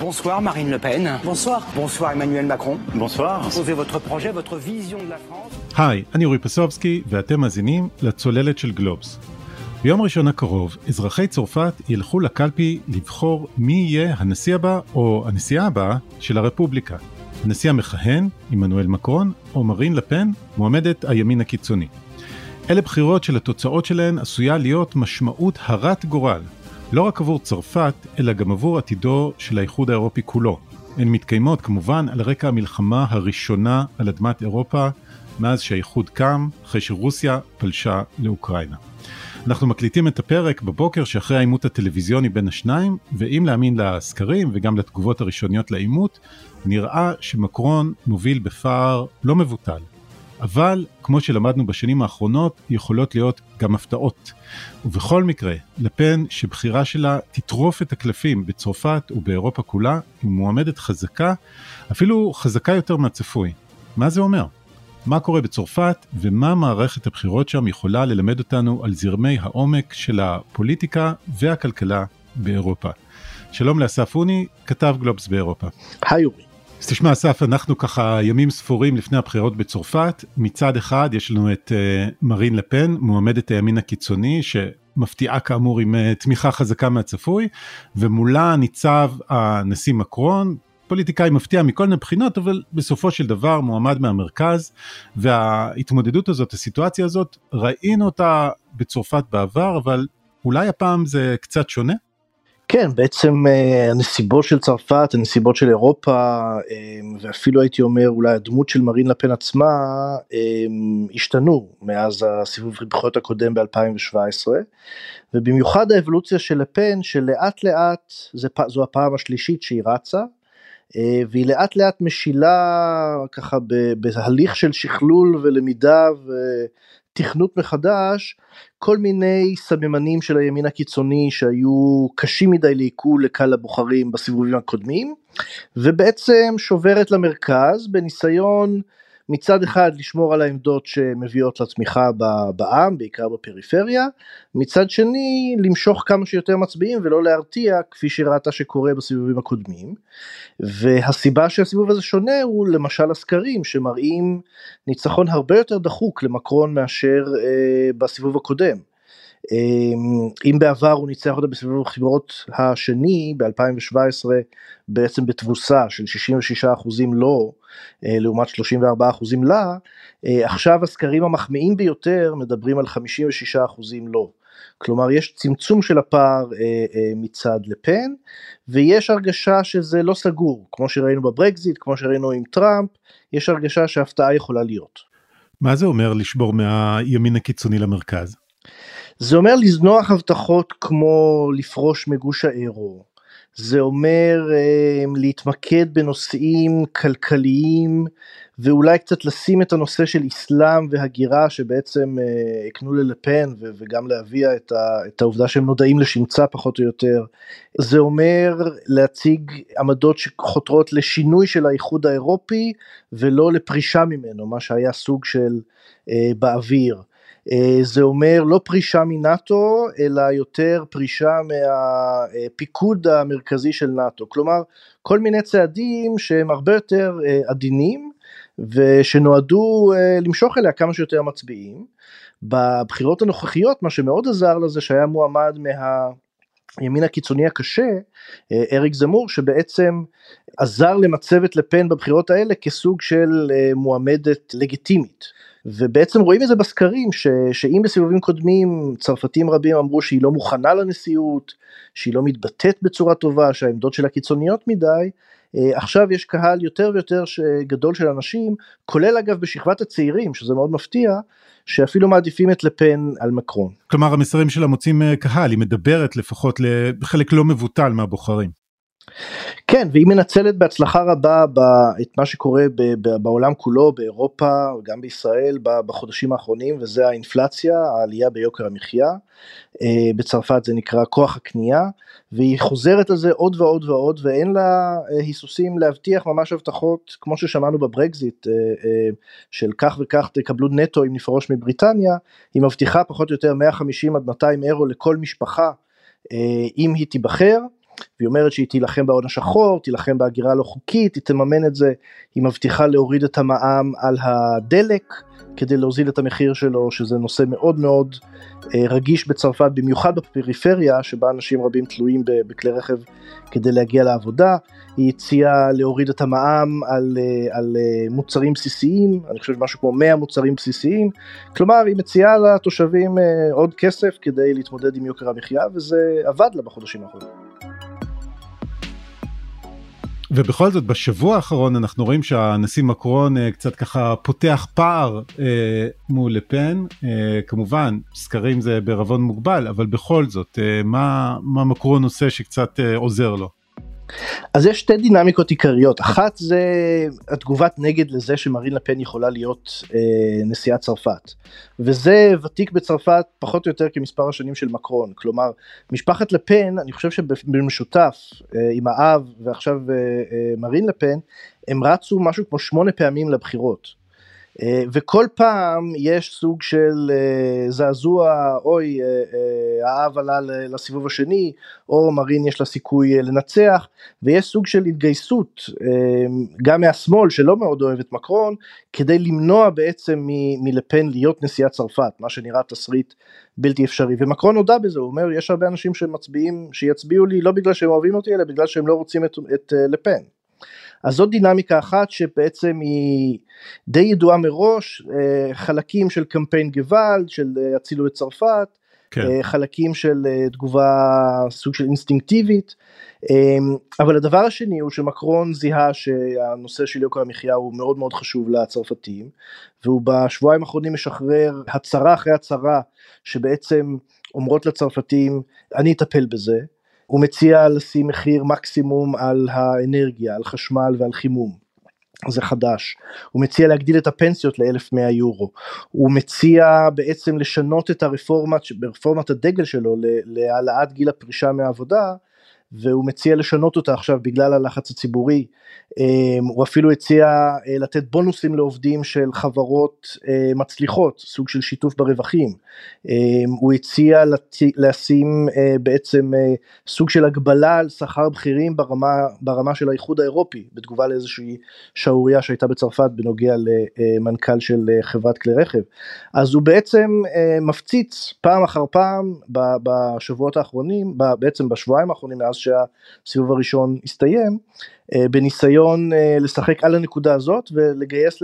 Bonsoir Marine Le Pen. Bonsoir. Bonsoir Emmanuel Macron. Bonsoir. Posez votre projet, votre vision de la France. היי, אני אורי פסובסקי, ואתם מאזינים לצוללת של גלובס. ביום ראשון הקרוב, אזרחי צרפת ילכו לקלפי לבחור מי יהיה הנשיא הבא או הנשיאה הבאה של הרפובליקה. הנשיא המכהן, עמנואל מקרון, או מרין לפן, מועמדת הימין הקיצוני. אלה בחירות שלתוצאות שלהן עשויה להיות משמעות הרת גורל, לא רק עבור צרפת, אלא גם עבור עתידו של האיחוד האירופי כולו. הן מתקיימות כמובן על רקע המלחמה הראשונה על אדמת אירופה מאז שהאיחוד קם, אחרי שרוסיה פלשה לאוקראינה. אנחנו מקליטים את הפרק בבוקר שאחרי העימות הטלוויזיוני בין השניים, ואם להאמין לסקרים וגם לתגובות הראשוניות לעימות, נראה שמקרון מוביל בפער לא מבוטל. אבל, כמו שלמדנו בשנים האחרונות, יכולות להיות גם הפתעות. ובכל מקרה, לפן שבחירה שלה תטרוף את הקלפים בצרפת ובאירופה כולה, היא מועמדת חזקה, אפילו חזקה יותר מהצפוי. מה זה אומר? מה קורה בצרפת ומה מערכת הבחירות שם יכולה ללמד אותנו על זרמי העומק של הפוליטיקה והכלכלה באירופה. שלום לאסף אוני, כתב גלובס באירופה. היי אורי. אז תשמע אסף, אנחנו ככה ימים ספורים לפני הבחירות בצרפת, מצד אחד יש לנו את uh, מרין לפן, מועמדת הימין הקיצוני, שמפתיעה כאמור עם uh, תמיכה חזקה מהצפוי, ומולה ניצב הנשיא מקרון, פוליטיקאי מפתיע מכל מיני בחינות, אבל בסופו של דבר מועמד מהמרכז, וההתמודדות הזאת, הסיטואציה הזאת, ראינו אותה בצרפת בעבר, אבל אולי הפעם זה קצת שונה? כן, בעצם אה, הנסיבות של צרפת, הנסיבות של אירופה, אה, ואפילו הייתי אומר אולי הדמות של מרין לפן עצמה, אה, השתנו מאז הסיבוב הבחירות הקודם ב-2017, ובמיוחד האבולוציה של לפן, שלאט לאט, זו הפעם השלישית שהיא רצה, והיא לאט לאט משילה ככה בהליך של שכלול ולמידה ותכנות מחדש כל מיני סממנים של הימין הקיצוני שהיו קשים מדי לעיכול לקהל הבוחרים בסיבובים הקודמים ובעצם שוברת למרכז בניסיון מצד אחד לשמור על העמדות שמביאות לתמיכה בעם, בעיקר בפריפריה, מצד שני למשוך כמה שיותר מצביעים ולא להרתיע כפי שראתה שקורה בסיבובים הקודמים. והסיבה שהסיבוב הזה שונה הוא למשל הסקרים שמראים ניצחון הרבה יותר דחוק למקרון מאשר אה, בסיבוב הקודם. אמ, אם בעבר הוא ניצח אותה בסביבות הבחירות השני ב-2017 בעצם בתבוסה של 66% לא לעומת 34% לה, אה, עכשיו הסקרים המחמיאים ביותר מדברים על 56% לא. כלומר יש צמצום של הפער אה, מצד לפן ויש הרגשה שזה לא סגור כמו שראינו בברקזיט כמו שראינו עם טראמפ יש הרגשה שהפתעה יכולה להיות. מה זה אומר לשבור מהימין הקיצוני למרכז? זה אומר לזנוח הבטחות כמו לפרוש מגוש האירו, זה אומר אה, להתמקד בנושאים כלכליים ואולי קצת לשים את הנושא של אסלאם והגירה שבעצם אה, הקנו ללפן וגם להביע את, העובדה שהם נודעים לשמצה פחות או יותר. זה אומר להציג עמדות שחותרות לשינוי של האיחוד האירופי ולא לפרישה ממנו, מה שהיה סוג של אה, באוויר. אה, זה אומר לא פרישה מנאטו אלא יותר פרישה מהפיקוד המרכזי של נאטו כלומר כל מיני צעדים שהם הרבה יותר אה, עדינים ושנועדו אה, למשוך אליה כמה שיותר מצביעים. בבחירות הנוכחיות מה שמאוד עזר לזה שהיה מועמד מה... הימין הקיצוני הקשה, אריק זמור, שבעצם עזר למצב את לפן בבחירות האלה כסוג של מועמדת לגיטימית. ובעצם רואים את זה בסקרים ש, שאם בסיבובים קודמים צרפתים רבים אמרו שהיא לא מוכנה לנשיאות, שהיא לא מתבטאת בצורה טובה, שהעמדות שלה קיצוניות מדי, אה, עכשיו יש קהל יותר ויותר גדול של אנשים, כולל אגב בשכבת הצעירים, שזה מאוד מפתיע, שאפילו מעדיפים את לפן על מקרון. כלומר המסרים שלה מוצאים אה, קהל, היא מדברת לפחות לחלק לא מבוטל מהבוחרים. כן והיא מנצלת בהצלחה רבה את מה שקורה בעולם כולו באירופה גם בישראל בחודשים האחרונים וזה האינפלציה העלייה ביוקר המחיה אה, בצרפת זה נקרא כוח הקנייה והיא חוזרת על זה עוד ועוד ועוד ואין לה אה, היסוסים להבטיח ממש הבטחות כמו ששמענו בברקזיט אה, של כך וכך תקבלו נטו אם נפרוש מבריטניה היא מבטיחה פחות או יותר 150 עד 200 אירו לכל משפחה אם היא תיבחר. והיא אומרת שהיא תילחם בהון השחור, תילחם בהגירה הלא חוקית, היא תממן את זה, היא מבטיחה להוריד את המע"מ על הדלק כדי להוזיל את המחיר שלו, שזה נושא מאוד מאוד אה, רגיש בצרפת, במיוחד בפריפריה, שבה אנשים רבים תלויים בכלי רכב כדי להגיע לעבודה. היא הציעה להוריד את המע"מ על, אה, על אה, מוצרים בסיסיים, אני חושב משהו כמו 100 מוצרים בסיסיים, כלומר היא מציעה לתושבים עוד כסף כדי להתמודד עם יוקר המחיה, וזה עבד לה בחודשים האחרונים. ובכל זאת בשבוע האחרון אנחנו רואים שהנשיא מקרון אה, קצת ככה פותח פער אה, מול לפן אה, כמובן סקרים זה בערבון מוגבל אבל בכל זאת מה מה מקרון עושה שקצת עוזר לו. אז יש שתי דינמיקות עיקריות. אחת זה התגובת נגד לזה שמרין לפן יכולה להיות אה, נשיאת צרפת. וזה ותיק בצרפת פחות או יותר כמספר השנים של מקרון. כלומר משפחת לפן אני חושב שבמשותף אה, עם האב ועכשיו אה, אה, מרין לפן הם רצו משהו כמו שמונה פעמים לבחירות. אה, וכל פעם יש סוג של אה, זעזוע, אוי, אה, האב עלה לסיבוב השני, או מרין יש לה סיכוי לנצח, ויש סוג של התגייסות גם מהשמאל שלא מאוד אוהב את מקרון, כדי למנוע בעצם מלפן להיות נשיאת צרפת, מה שנראה תסריט בלתי אפשרי, ומקרון הודה בזה, הוא אומר יש הרבה אנשים שמצביעים, שיצביעו לי לא בגלל שהם אוהבים אותי, אלא בגלל שהם לא רוצים את, את לפן. אז זאת דינמיקה אחת שבעצם היא די ידועה מראש, אה, חלקים של קמפיין גוואלד, של אה, הצילו את צרפת, כן. אה, חלקים של תגובה סוג של אינסטינקטיבית, אבל הדבר השני הוא שמקרון זיהה שהנושא של יוקר המחיה הוא מאוד מאוד חשוב לצרפתים, והוא בשבועיים האחרונים משחרר הצהרה אחרי הצהרה שבעצם אומרות לצרפתים אני אטפל בזה. הוא מציע לשים מחיר מקסימום על האנרגיה, על חשמל ועל חימום. זה חדש. הוא מציע להגדיל את הפנסיות ל-1100 יורו. הוא מציע בעצם לשנות את הרפורמת, ברפורמת הדגל שלו להעלאת גיל הפרישה מהעבודה והוא מציע לשנות אותה עכשיו בגלל הלחץ הציבורי. אמ, הוא אפילו הציע אה, לתת בונוסים לעובדים של חברות אה, מצליחות, סוג של שיתוף ברווחים. אמ, הוא הציע לשים אה, בעצם סוג של הגבלה על שכר בכירים ברמה, ברמה של האיחוד האירופי, בתגובה לאיזושהי שערורייה שהייתה בצרפת בנוגע למנכ"ל של חברת כלי רכב. אז הוא בעצם מפציץ פעם אחר פעם בשבועות האחרונים, בעצם בשבועיים האחרונים מאז שהסיבוב הראשון הסתיים, אה, בניסיון אה, לשחק על הנקודה הזאת ולגייס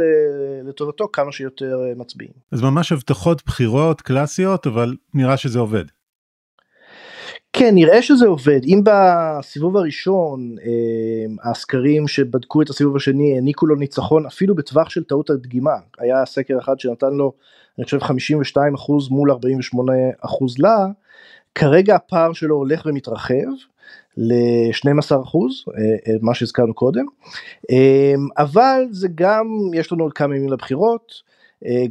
לטובתו כמה שיותר אה, מצביעים. אז ממש הבטחות בחירות קלאסיות אבל נראה שזה עובד. כן נראה שזה עובד אם בסיבוב הראשון הסקרים שבדקו את הסיבוב השני העניקו לו ניצחון אפילו בטווח של טעות הדגימה היה סקר אחד שנתן לו אני חושב 52 אחוז מול 48 אחוז לה כרגע הפער שלו הולך ומתרחב ל-12 אחוז, אה, אה, מה שהזכרנו קודם, אה, אבל זה גם, יש לנו עוד כמה ימים לבחירות,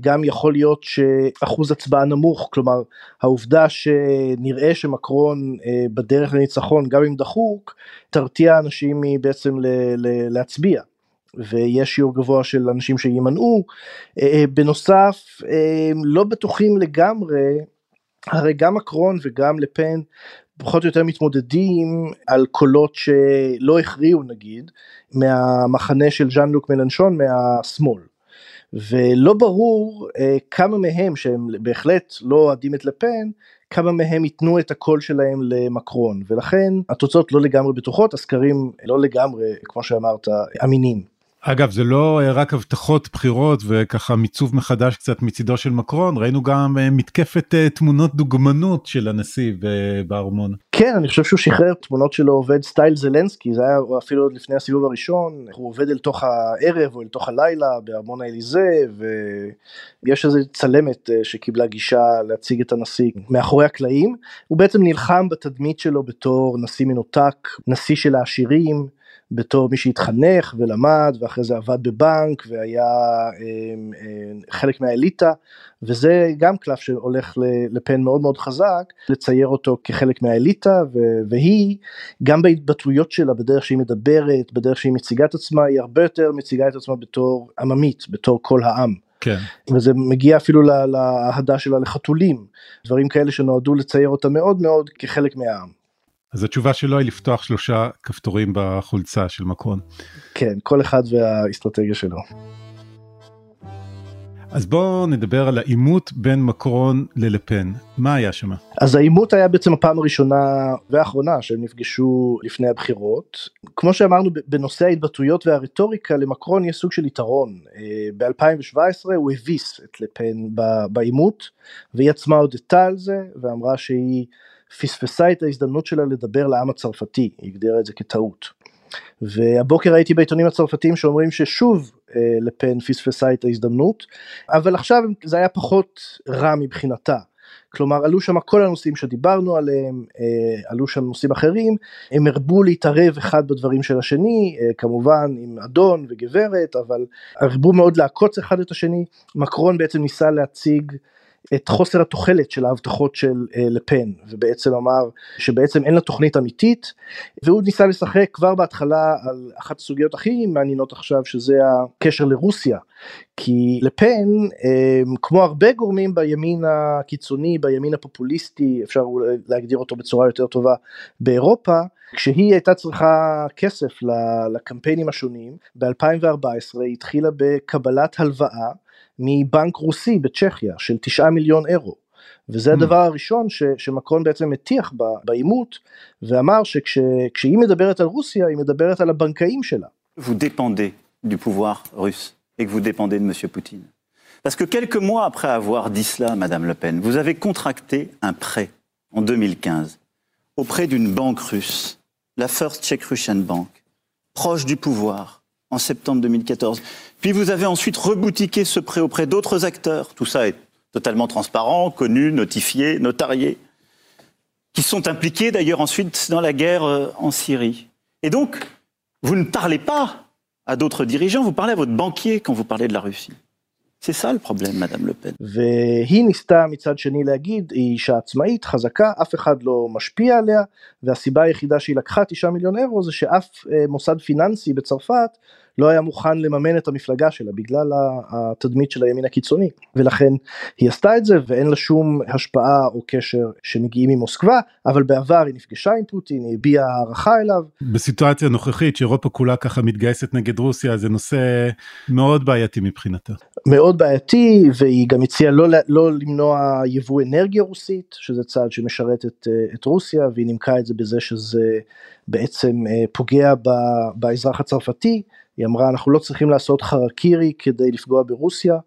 גם יכול להיות שאחוז הצבעה נמוך, כלומר העובדה שנראה שמקרון בדרך לניצחון, גם אם דחוק, תרתיע אנשים בעצם להצביע. ויש שיעור גבוה של אנשים שימנעו. בנוסף, לא בטוחים לגמרי, הרי גם מקרון וגם לפן פחות או יותר מתמודדים על קולות שלא הכריעו נגיד מהמחנה של ז'אן לוק מלנשון מהשמאל. ולא ברור אה, כמה מהם שהם בהחלט לא אוהדים את לפן כמה מהם ייתנו את הקול שלהם למקרון ולכן התוצאות לא לגמרי בטוחות הסקרים לא לגמרי כמו שאמרת אמינים. אגב זה לא אה, רק הבטחות בחירות וככה מיצוב מחדש קצת מצידו של מקרון ראינו גם אה, מתקפת אה, תמונות דוגמנות של הנשיא בארמון. כן אני חושב שהוא שחרר תמונות שלו עובד סטייל זלנסקי זה היה אפילו עוד לפני הסיבוב הראשון הוא עובד אל תוך הערב או אל תוך הלילה בארמון האליזה ויש איזה צלמת שקיבלה גישה להציג את הנשיא מאחורי הקלעים הוא בעצם נלחם בתדמית שלו בתור נשיא מנותק נשיא של העשירים. בתור מי שהתחנך ולמד ואחרי זה עבד בבנק והיה אמ, אמ, חלק מהאליטה וזה גם קלף שהולך לפן מאוד מאוד חזק לצייר אותו כחלק מהאליטה והיא גם בהתבטאויות שלה בדרך שהיא מדברת בדרך שהיא מציגה את עצמה היא הרבה יותר מציגה את עצמה בתור עממית בתור כל העם. כן. וזה מגיע אפילו לאהדה שלה לחתולים דברים כאלה שנועדו לצייר אותה מאוד מאוד כחלק מהעם. אז התשובה שלו היא לפתוח שלושה כפתורים בחולצה של מקרון. כן, כל אחד והאסטרטגיה שלו. אז בואו נדבר על העימות בין מקרון ללפן, מה היה שם? אז העימות היה בעצם הפעם הראשונה והאחרונה שהם נפגשו לפני הבחירות. כמו שאמרנו בנושא ההתבטאויות והרטוריקה למקרון יש סוג של יתרון. אה, ב-2017 הוא הביס את לפן בעימות והיא עצמה הודתה על זה ואמרה שהיא פספסה את ההזדמנות שלה לדבר לעם הצרפתי, היא הגדירה את זה כטעות. והבוקר הייתי בעיתונים הצרפתיים שאומרים ששוב אה, לפן פספסה את ההזדמנות, אבל עכשיו זה היה פחות רע מבחינתה. כלומר עלו שם כל הנושאים שדיברנו עליהם, אה, עלו שם נושאים אחרים, הם הרבו להתערב אחד בדברים של השני, אה, כמובן עם אדון וגברת, אבל הרבו מאוד לעקוץ אחד את השני, מקרון בעצם ניסה להציג את חוסר התוחלת של ההבטחות של אה, לפן ובעצם אמר שבעצם אין לה תוכנית אמיתית והוא ניסה לשחק כבר בהתחלה על אחת הסוגיות הכי מעניינות עכשיו שזה הקשר לרוסיה. כי לפן אה, כמו הרבה גורמים בימין הקיצוני בימין הפופוליסטי אפשר להגדיר אותו בצורה יותר טובה באירופה כשהיא הייתה צריכה כסף לקמפיינים השונים ב2014 היא התחילה בקבלת הלוואה מבנק רוסי בצ'כיה של 9 מיליון אירו. וזה hmm. הדבר הראשון ש, שמקרון בעצם הטיח בעימות ואמר שכשהיא מדברת על רוסיה היא מדברת על הבנקאים שלה. Vous dépendez du pouvoir russe et que vous dépendez de monsieur Poutine. Parce que quelques mois après avoir dit cela, Madame Le Pen, vous avez contracté un prêt en 2015 auprès d'une banque russe, la First Czech Russian Bank, proche du pouvoir, en septembre 2014. Puis vous avez ensuite reboutiqué ce prêt auprès d'autres acteurs. Tout ça est totalement transparent, connu, notifié, notarié, qui sont impliqués d'ailleurs ensuite dans la guerre euh, en Syrie. Et donc, vous ne parlez pas à d'autres dirigeants, vous parlez à votre banquier quand vous parlez de la Russie. C'est ça le problème, Madame Le Pen. והיא ניסתה מצד שני להגיד, היא אישה עצמאית, חזקה, אף אחד לא משפיע עליה, והסיבה היחידה שהיא לקחה 9 מיליון אירו זה שאף מוסד פיננסי בצרפת לא היה מוכן לממן את המפלגה שלה בגלל התדמית של הימין הקיצוני ולכן היא עשתה את זה ואין לה שום השפעה או קשר שמגיעים ממוסקבה אבל בעבר היא נפגשה עם פוטין היא הביעה הערכה אליו. בסיטואציה הנוכחית שאירופה כולה ככה מתגייסת נגד רוסיה זה נושא מאוד בעייתי מבחינתה. מאוד בעייתי והיא גם הציעה לא, לא למנוע יבוא אנרגיה רוסית שזה צעד שמשרת את, את רוסיה והיא נימקה את זה בזה שזה בעצם אה, פוגע באזרח הצרפתי היא אמרה אנחנו לא צריכים לעשות חרקירי כדי לפגוע ברוסיה,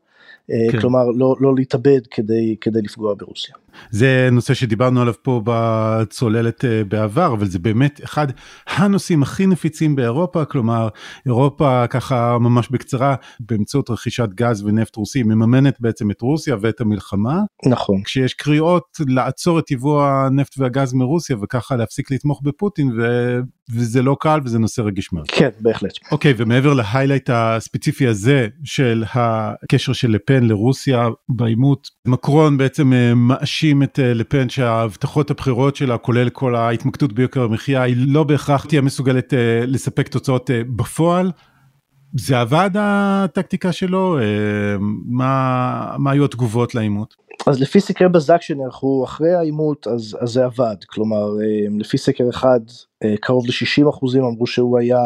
אה, כן. כלומר לא, לא להתאבד כדי, כדי לפגוע ברוסיה. זה נושא שדיברנו עליו פה בצוללת אה, בעבר אבל זה באמת אחד הנושאים הכי נפיצים באירופה כלומר אירופה ככה ממש בקצרה באמצעות רכישת גז ונפט רוסי מממנת בעצם את רוסיה ואת המלחמה. נכון. כשיש קריאות לעצור את יבוא הנפט והגז מרוסיה וככה להפסיק לתמוך בפוטין ו... וזה לא קל וזה נושא רגיש מאוד. כן בהחלט. אוקיי ומעבר להיילייט הספציפי הזה של הקשר של לפן לרוסיה בעימות מקרון בעצם אה, מאשים מאשים את אה, לפן שההבטחות הבחירות שלה כולל כל ההתמקדות ביוקר המחיה היא לא בהכרח תהיה מסוגלת אה, לספק תוצאות אה, בפועל. זה עבד הטקטיקה שלו מה מה היו התגובות לעימות. אז לפי סקרי בזק שנערכו אחרי העימות אז, אז זה עבד כלומר לפי סקר אחד קרוב ל-60 אחוזים אמרו שהוא היה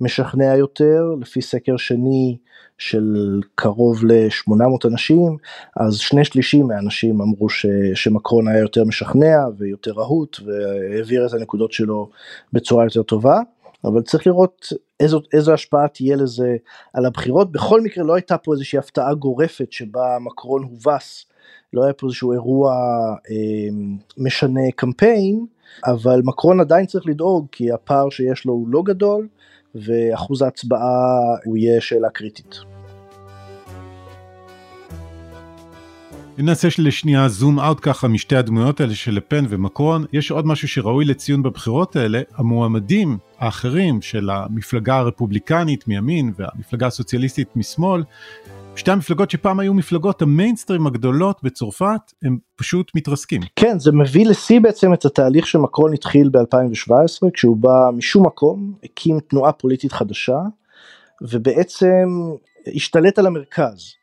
משכנע יותר לפי סקר שני של קרוב ל-800 אנשים, אז שני שלישים מהאנשים אמרו ש, שמקרון היה יותר משכנע ויותר רהוט והעביר את הנקודות שלו בצורה יותר טובה, אבל צריך לראות איזו, איזו השפעה תהיה לזה על הבחירות. בכל מקרה לא הייתה פה איזושהי הפתעה גורפת שבה מקרון הובס, לא היה פה איזשהו אירוע אה, משנה קמפיין, אבל מקרון עדיין צריך לדאוג כי הפער שיש לו הוא לא גדול. ואחוז ההצבעה הוא יהיה שאלה קריטית. אם נעשה לשנייה זום אאוט ככה משתי הדמויות האלה של לפן ומקרון, יש עוד משהו שראוי לציון בבחירות האלה, המועמדים האחרים של המפלגה הרפובליקנית מימין והמפלגה הסוציאליסטית משמאל, שתי המפלגות שפעם היו מפלגות המיינסטרים הגדולות בצרפת הם פשוט מתרסקים. כן זה מביא לשיא בעצם את התהליך שמקרון התחיל ב-2017 כשהוא בא משום מקום הקים תנועה פוליטית חדשה ובעצם השתלט על המרכז.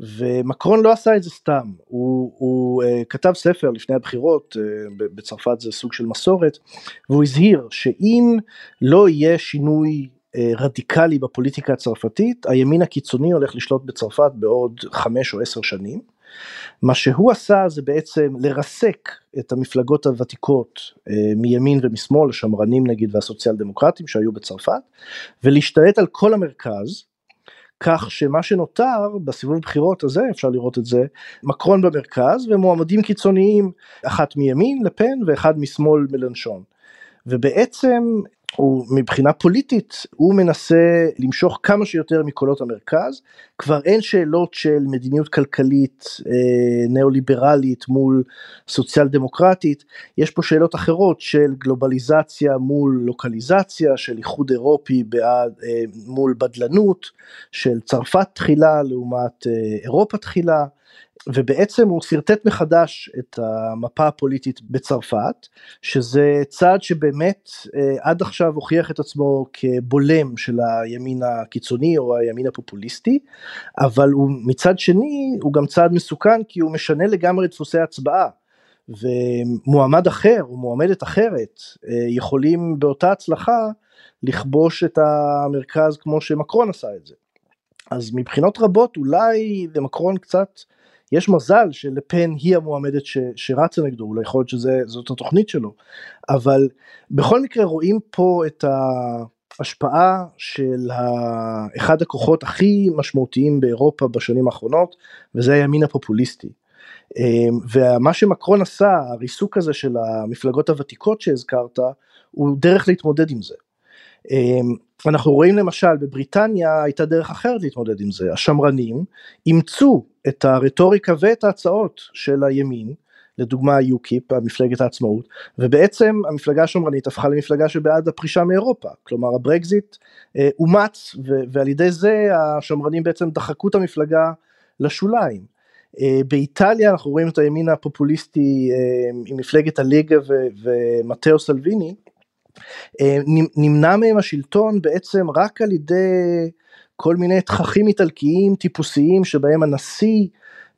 ומקרון לא עשה את זה סתם, הוא, הוא uh, כתב ספר לפני הבחירות, uh, בצרפת זה סוג של מסורת, והוא הזהיר שאם לא יהיה שינוי רדיקלי בפוליטיקה הצרפתית, הימין הקיצוני הולך לשלוט בצרפת בעוד חמש או עשר שנים. מה שהוא עשה זה בעצם לרסק את המפלגות הוותיקות uh, מימין ומשמאל, השמרנים נגיד והסוציאל דמוקרטים שהיו בצרפת, ולהשתלט על כל המרכז, כך שמה שנותר בסיבוב בחירות הזה אפשר לראות את זה מקרון במרכז ומועמדים קיצוניים אחת מימין לפן ואחד משמאל מלנשון. ובעצם הוא מבחינה פוליטית הוא מנסה למשוך כמה שיותר מקולות המרכז. כבר אין שאלות של מדיניות כלכלית אה, ניאו-ליברלית מול סוציאל דמוקרטית יש פה שאלות אחרות של גלובליזציה מול לוקליזציה של איחוד אירופי בעד אה, מול בדלנות של צרפת תחילה לעומת אה, אירופה תחילה ובעצם הוא שרטט מחדש את המפה הפוליטית בצרפת, שזה צעד שבאמת אה, עד עכשיו הוכיח את עצמו כבולם של הימין הקיצוני או הימין הפופוליסטי, אבל הוא מצד שני הוא גם צעד מסוכן כי הוא משנה לגמרי את דפוסי ההצבעה. ומועמד אחר או מועמדת אחרת אה, יכולים באותה הצלחה לכבוש את המרכז כמו שמקרון עשה את זה. אז מבחינות רבות אולי למקרון קצת יש מזל שלפן היא המועמדת ש, שרצה נגדו, אולי יכול להיות שזאת התוכנית שלו, אבל בכל מקרה רואים פה את ההשפעה של אחד הכוחות הכי משמעותיים באירופה בשנים האחרונות, וזה הימין הפופוליסטי. אמ, ומה שמקרון עשה, הריסוק הזה של המפלגות הוותיקות שהזכרת, הוא דרך להתמודד עם זה. אמ, אנחנו רואים למשל בבריטניה הייתה דרך אחרת להתמודד עם זה, השמרנים אימצו את הרטוריקה ואת ההצעות של הימין, לדוגמה יוקיפ, מפלגת העצמאות, ובעצם המפלגה השמרנית הפכה למפלגה שבעד הפרישה מאירופה, כלומר הברקזיט אה, אומץ ועל ידי זה השמרנים בעצם דחקו את המפלגה לשוליים. אה, באיטליה אנחנו רואים את הימין הפופוליסטי אה, עם מפלגת הליגה ומטאו סלוויני, נמנע מהם השלטון בעצם רק על ידי כל מיני תככים איטלקיים טיפוסיים שבהם הנשיא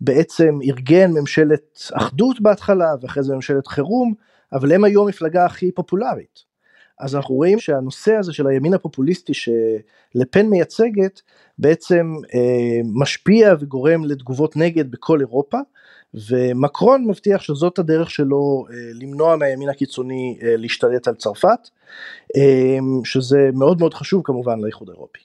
בעצם ארגן ממשלת אחדות בהתחלה ואחרי זה ממשלת חירום, אבל הם היו המפלגה הכי פופולרית. אז אנחנו רואים שהנושא הזה של הימין הפופוליסטי שלפן מייצגת בעצם אה, משפיע וגורם לתגובות נגד בכל אירופה ומקרון מבטיח שזאת הדרך שלו אה, למנוע מהימין הקיצוני אה, להשתלט על צרפת, אה, שזה מאוד מאוד חשוב כמובן לאיחוד האירופי.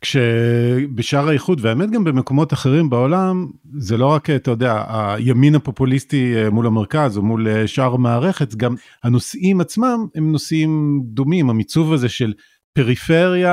כשבשאר האיחוד והאמת גם במקומות אחרים בעולם זה לא רק אתה יודע הימין הפופוליסטי מול המרכז או מול שאר המערכת גם הנושאים עצמם הם נושאים דומים המיצוב הזה של פריפריה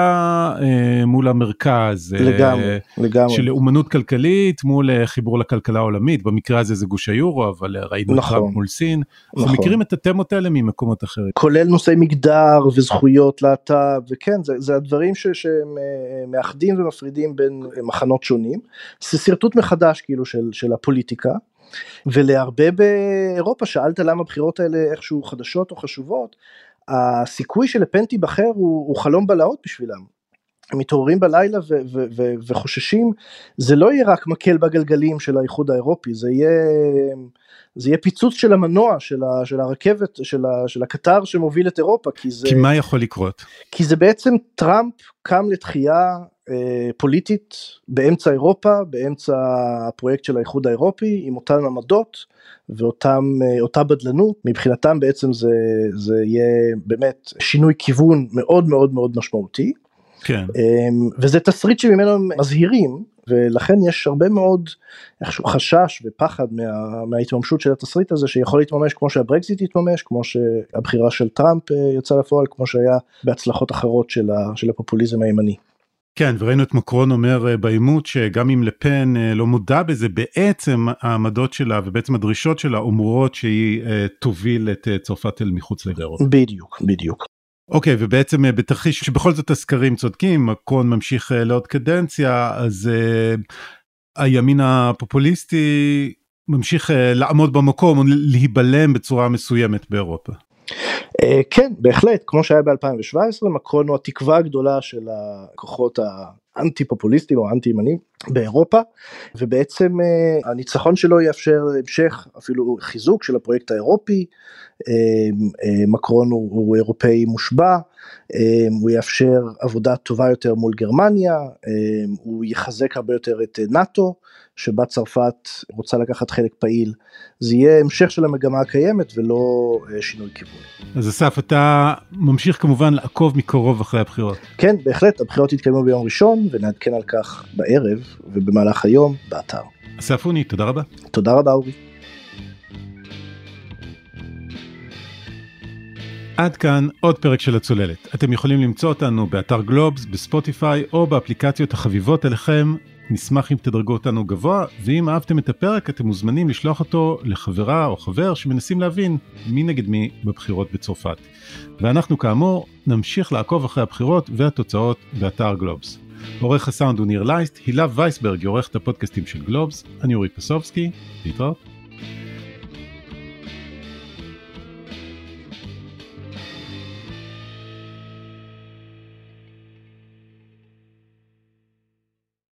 אה, מול המרכז, לגמרי, אה, לגמרי, של אומנות כלכלית מול אה, חיבור לכלכלה העולמית, במקרה הזה זה גוש היורו, אבל ראינו נכון, טראמפ מול סין, נכון. אנחנו מכירים את התמות האלה ממקומות אחרים. כולל נושאי מגדר וזכויות להט"ב, וכן, זה, זה הדברים ש, שמאחדים ומפרידים בין מחנות שונים, זה שרטוט מחדש כאילו של, של הפוליטיקה. ולהרבה באירופה שאלת למה הבחירות האלה איכשהו חדשות או חשובות הסיכוי שלפן תיבחר הוא, הוא חלום בלהות בשבילם. הם מתעוררים בלילה ו- ו- ו- וחוששים זה לא יהיה רק מקל בגלגלים של האיחוד האירופי זה יהיה זה יהיה פיצוץ של המנוע של, ה- של הרכבת של, ה- של הקטר שמוביל את אירופה כי זה כי מה יכול לקרות כי זה בעצם טראמפ קם לתחייה פוליטית באמצע אירופה באמצע הפרויקט של האיחוד האירופי עם אותן עמדות ואותה אה, בדלנות מבחינתם בעצם זה זה יהיה באמת שינוי כיוון מאוד מאוד מאוד משמעותי. כן. אמ, וזה תסריט שממנו הם מזהירים ולכן יש הרבה מאוד איכשהו חשש ופחד מה, מההתממשות של התסריט הזה שיכול להתממש כמו שהברקזיט יתממש כמו שהבחירה של טראמפ אה, יצא לפועל כמו שהיה בהצלחות אחרות של, ה, של הפופוליזם הימני. כן וראינו את מקרון אומר אה, בעימות שגם אם לפן אה, לא מודע בזה בעצם העמדות שלה ובעצם הדרישות שלה אומרות שהיא אה, תוביל את צרפת אל מחוץ לאירופה. בדיוק בדיוק. אוקיי ובעצם בתרחיש שבכל זאת הסקרים צודקים מקרון ממשיך לעוד קדנציה אז הימין הפופוליסטי ממשיך לעמוד במקום להיבלם בצורה מסוימת באירופה. אה, כן, בהחלט, כמו שהיה ב-2017, מקרון הוא התקווה הגדולה של הכוחות האנטי פופוליסטיים או האנטי ימנים באירופה, ובעצם אה, הניצחון שלו יאפשר המשך, אפילו חיזוק של הפרויקט האירופי, מקרון הוא, הוא אירופאי מושבע, הוא יאפשר עבודה טובה יותר מול גרמניה, הוא יחזק הרבה יותר את נאט"ו. שבה צרפת רוצה לקחת חלק פעיל, זה יהיה המשך של המגמה הקיימת ולא אה, שינוי כיוון. אז אסף, אתה ממשיך כמובן לעקוב מקרוב אחרי הבחירות. כן, בהחלט, הבחירות יתקיימו ביום ראשון ונעדכן על כך בערב ובמהלך היום באתר. אסף אוני, תודה רבה. תודה רבה אורי. עד כאן עוד פרק של הצוללת. אתם יכולים למצוא אותנו באתר גלובס, בספוטיפיי או באפליקציות החביבות אליכם נשמח אם תדרגו אותנו גבוה, ואם אהבתם את הפרק אתם מוזמנים לשלוח אותו לחברה או חבר שמנסים להבין מי נגד מי בבחירות בצרפת. ואנחנו כאמור נמשיך לעקוב אחרי הבחירות והתוצאות באתר גלובס. עורך הסאונד הוא ניר לייסט, הילה וייסברג היא עורכת הפודקאסטים של גלובס, אני אורי פסובסקי, להתראות.